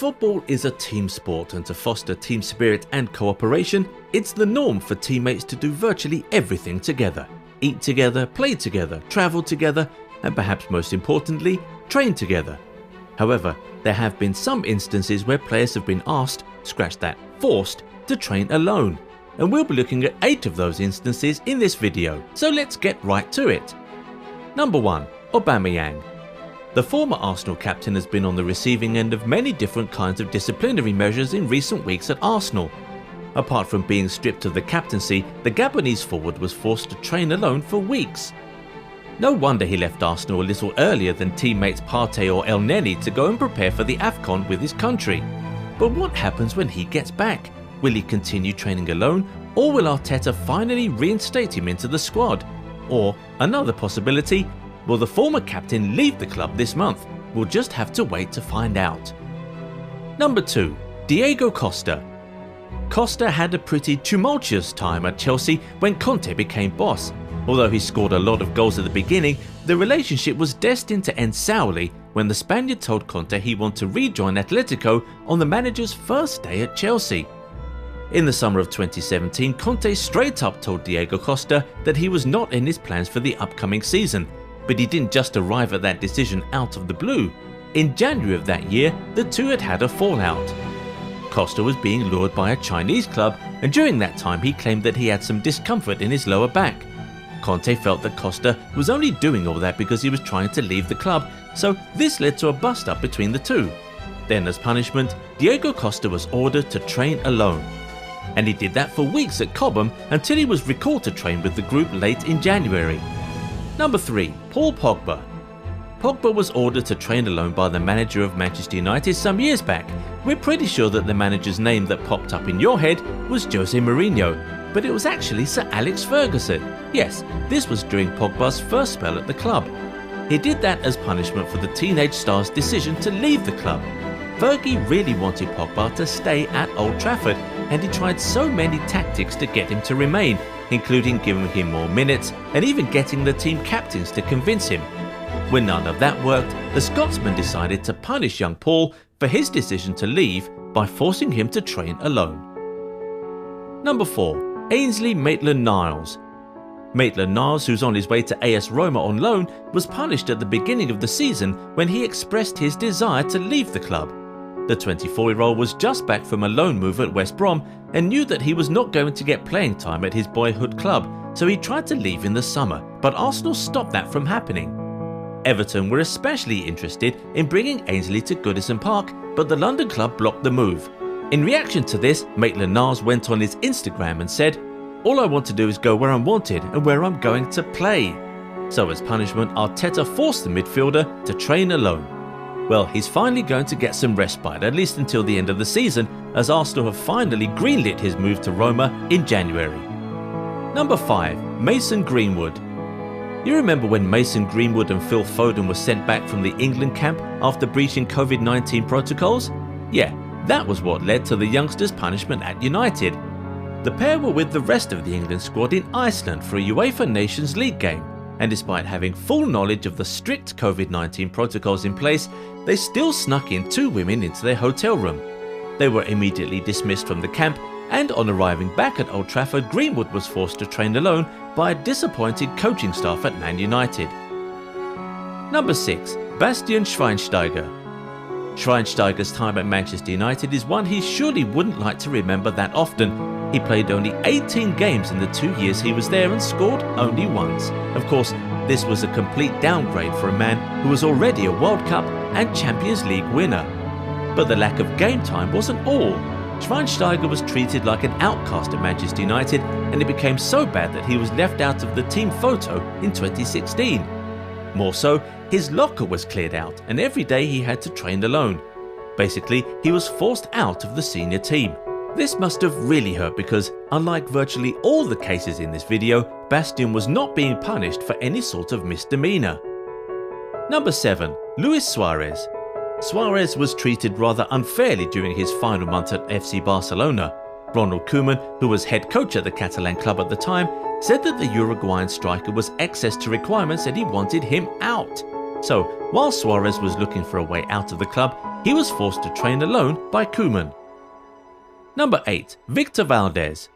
Football is a team sport, and to foster team spirit and cooperation, it's the norm for teammates to do virtually everything together eat together, play together, travel together, and perhaps most importantly, train together. However, there have been some instances where players have been asked, scratch that, forced, to train alone. And we'll be looking at 8 of those instances in this video, so let's get right to it. Number 1. Aubameyang. The former Arsenal captain has been on the receiving end of many different kinds of disciplinary measures in recent weeks at Arsenal. Apart from being stripped of the captaincy, the Gabonese forward was forced to train alone for weeks. No wonder he left Arsenal a little earlier than teammates Partey or Elneny to go and prepare for the AFCON with his country. But what happens when he gets back? Will he continue training alone, or will Arteta finally reinstate him into the squad? Or, another possibility, will the former captain leave the club this month? We'll just have to wait to find out. Number 2. Diego Costa. Costa had a pretty tumultuous time at Chelsea when Conte became boss. Although he scored a lot of goals at the beginning, the relationship was destined to end sourly when the Spaniard told Conte he wanted to rejoin Atletico on the manager's first day at Chelsea. In the summer of 2017, Conte straight up told Diego Costa that he was not in his plans for the upcoming season, but he didn't just arrive at that decision out of the blue. In January of that year, the two had had a fallout. Costa was being lured by a Chinese club, and during that time he claimed that he had some discomfort in his lower back. Conte felt that Costa was only doing all that because he was trying to leave the club, so this led to a bust up between the two. Then, as punishment, Diego Costa was ordered to train alone. And he did that for weeks at Cobham until he was recalled to train with the group late in January. Number 3. Paul Pogba. Pogba was ordered to train alone by the manager of Manchester United some years back. We're pretty sure that the manager's name that popped up in your head was Jose Mourinho, but it was actually Sir Alex Ferguson. Yes, this was during Pogba's first spell at the club. He did that as punishment for the teenage star's decision to leave the club. Fergie really wanted Pogba to stay at Old Trafford, and he tried so many tactics to get him to remain, including giving him more minutes and even getting the team captains to convince him. When none of that worked, the Scotsman decided to punish young Paul for his decision to leave by forcing him to train alone. Number 4. Ainsley Maitland Niles. Maitland Niles, who's on his way to AS Roma on loan, was punished at the beginning of the season when he expressed his desire to leave the club. The 24 year old was just back from a loan move at West Brom and knew that he was not going to get playing time at his boyhood club, so he tried to leave in the summer, but Arsenal stopped that from happening. Everton were especially interested in bringing Ainsley to Goodison Park, but the London club blocked the move, in reaction to this, Maitland Niles went on his Instagram and said, All I want to do is go where I'm wanted and where I'm going to play. So, as punishment, Arteta forced the midfielder to train alone. Well, he's finally going to get some respite, at least until the end of the season, as Arsenal have finally greenlit his move to Roma in January. Number 5. Mason Greenwood. You remember when Mason Greenwood and Phil Foden were sent back from the England camp after breaching COVID 19 protocols? Yeah, that was what led to the youngsters' punishment at United. The pair were with the rest of the England squad in Iceland for a UEFA Nations League game, and despite having full knowledge of the strict COVID 19 protocols in place, they still snuck in two women into their hotel room. They were immediately dismissed from the camp, and on arriving back at Old Trafford, Greenwood was forced to train alone by a disappointed coaching staff at Man United. Number 6. Bastian Schweinsteiger Schweinsteiger's time at Manchester United is one he surely wouldn't like to remember that often. He played only 18 games in the two years he was there and scored only once. Of course, this was a complete downgrade for a man who was already a World Cup and Champions League winner. But the lack of game time wasn't all. Schweinsteiger was treated like an outcast at Manchester United, and it became so bad that he was left out of the team photo in 2016. More so, his locker was cleared out, and every day he had to train alone. Basically, he was forced out of the senior team. This must have really hurt because, unlike virtually all the cases in this video, Bastian was not being punished for any sort of misdemeanor. Number 7. Luis Suarez. Suarez was treated rather unfairly during his final month at FC Barcelona. Ronald Koeman, who was head coach at the Catalan club at the time, said that the Uruguayan striker was excess to requirements and he wanted him out. So, while Suarez was looking for a way out of the club, he was forced to train alone by Koeman. Number 8. Victor Valdés.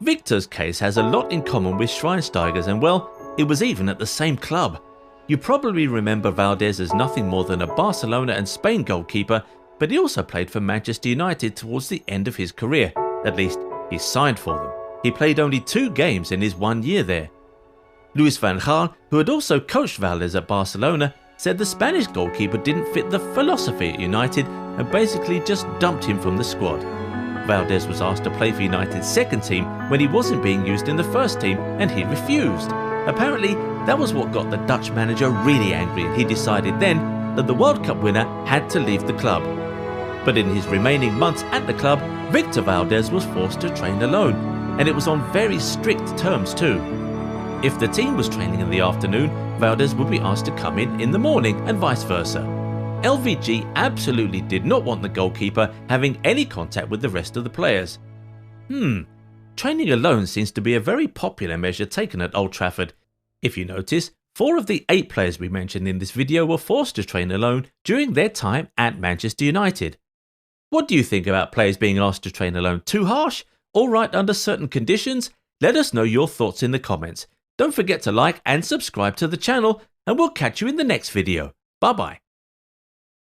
Victor's case has a lot in common with Schweinsteiger's, and well, it was even at the same club. You probably remember Valdés as nothing more than a Barcelona and Spain goalkeeper, but he also played for Manchester United towards the end of his career. At least, he signed for them. He played only two games in his one year there. Louis van Gaal, who had also coached Valdés at Barcelona, said the Spanish goalkeeper didn't fit the philosophy at United and basically just dumped him from the squad. Valdés was asked to play for United's second team when he wasn't being used in the first team and he refused. Apparently, that was what got the Dutch manager really angry and he decided then that the World Cup winner had to leave the club. But in his remaining months at the club, Victor Valdés was forced to train alone, and it was on very strict terms too. If the team was training in the afternoon, Valdés would be asked to come in in the morning and vice versa. LVG absolutely did not want the goalkeeper having any contact with the rest of the players. Hmm, training alone seems to be a very popular measure taken at Old Trafford. If you notice, four of the eight players we mentioned in this video were forced to train alone during their time at Manchester United. What do you think about players being asked to train alone? Too harsh? All right under certain conditions? Let us know your thoughts in the comments. Don't forget to like and subscribe to the channel, and we'll catch you in the next video. Bye bye.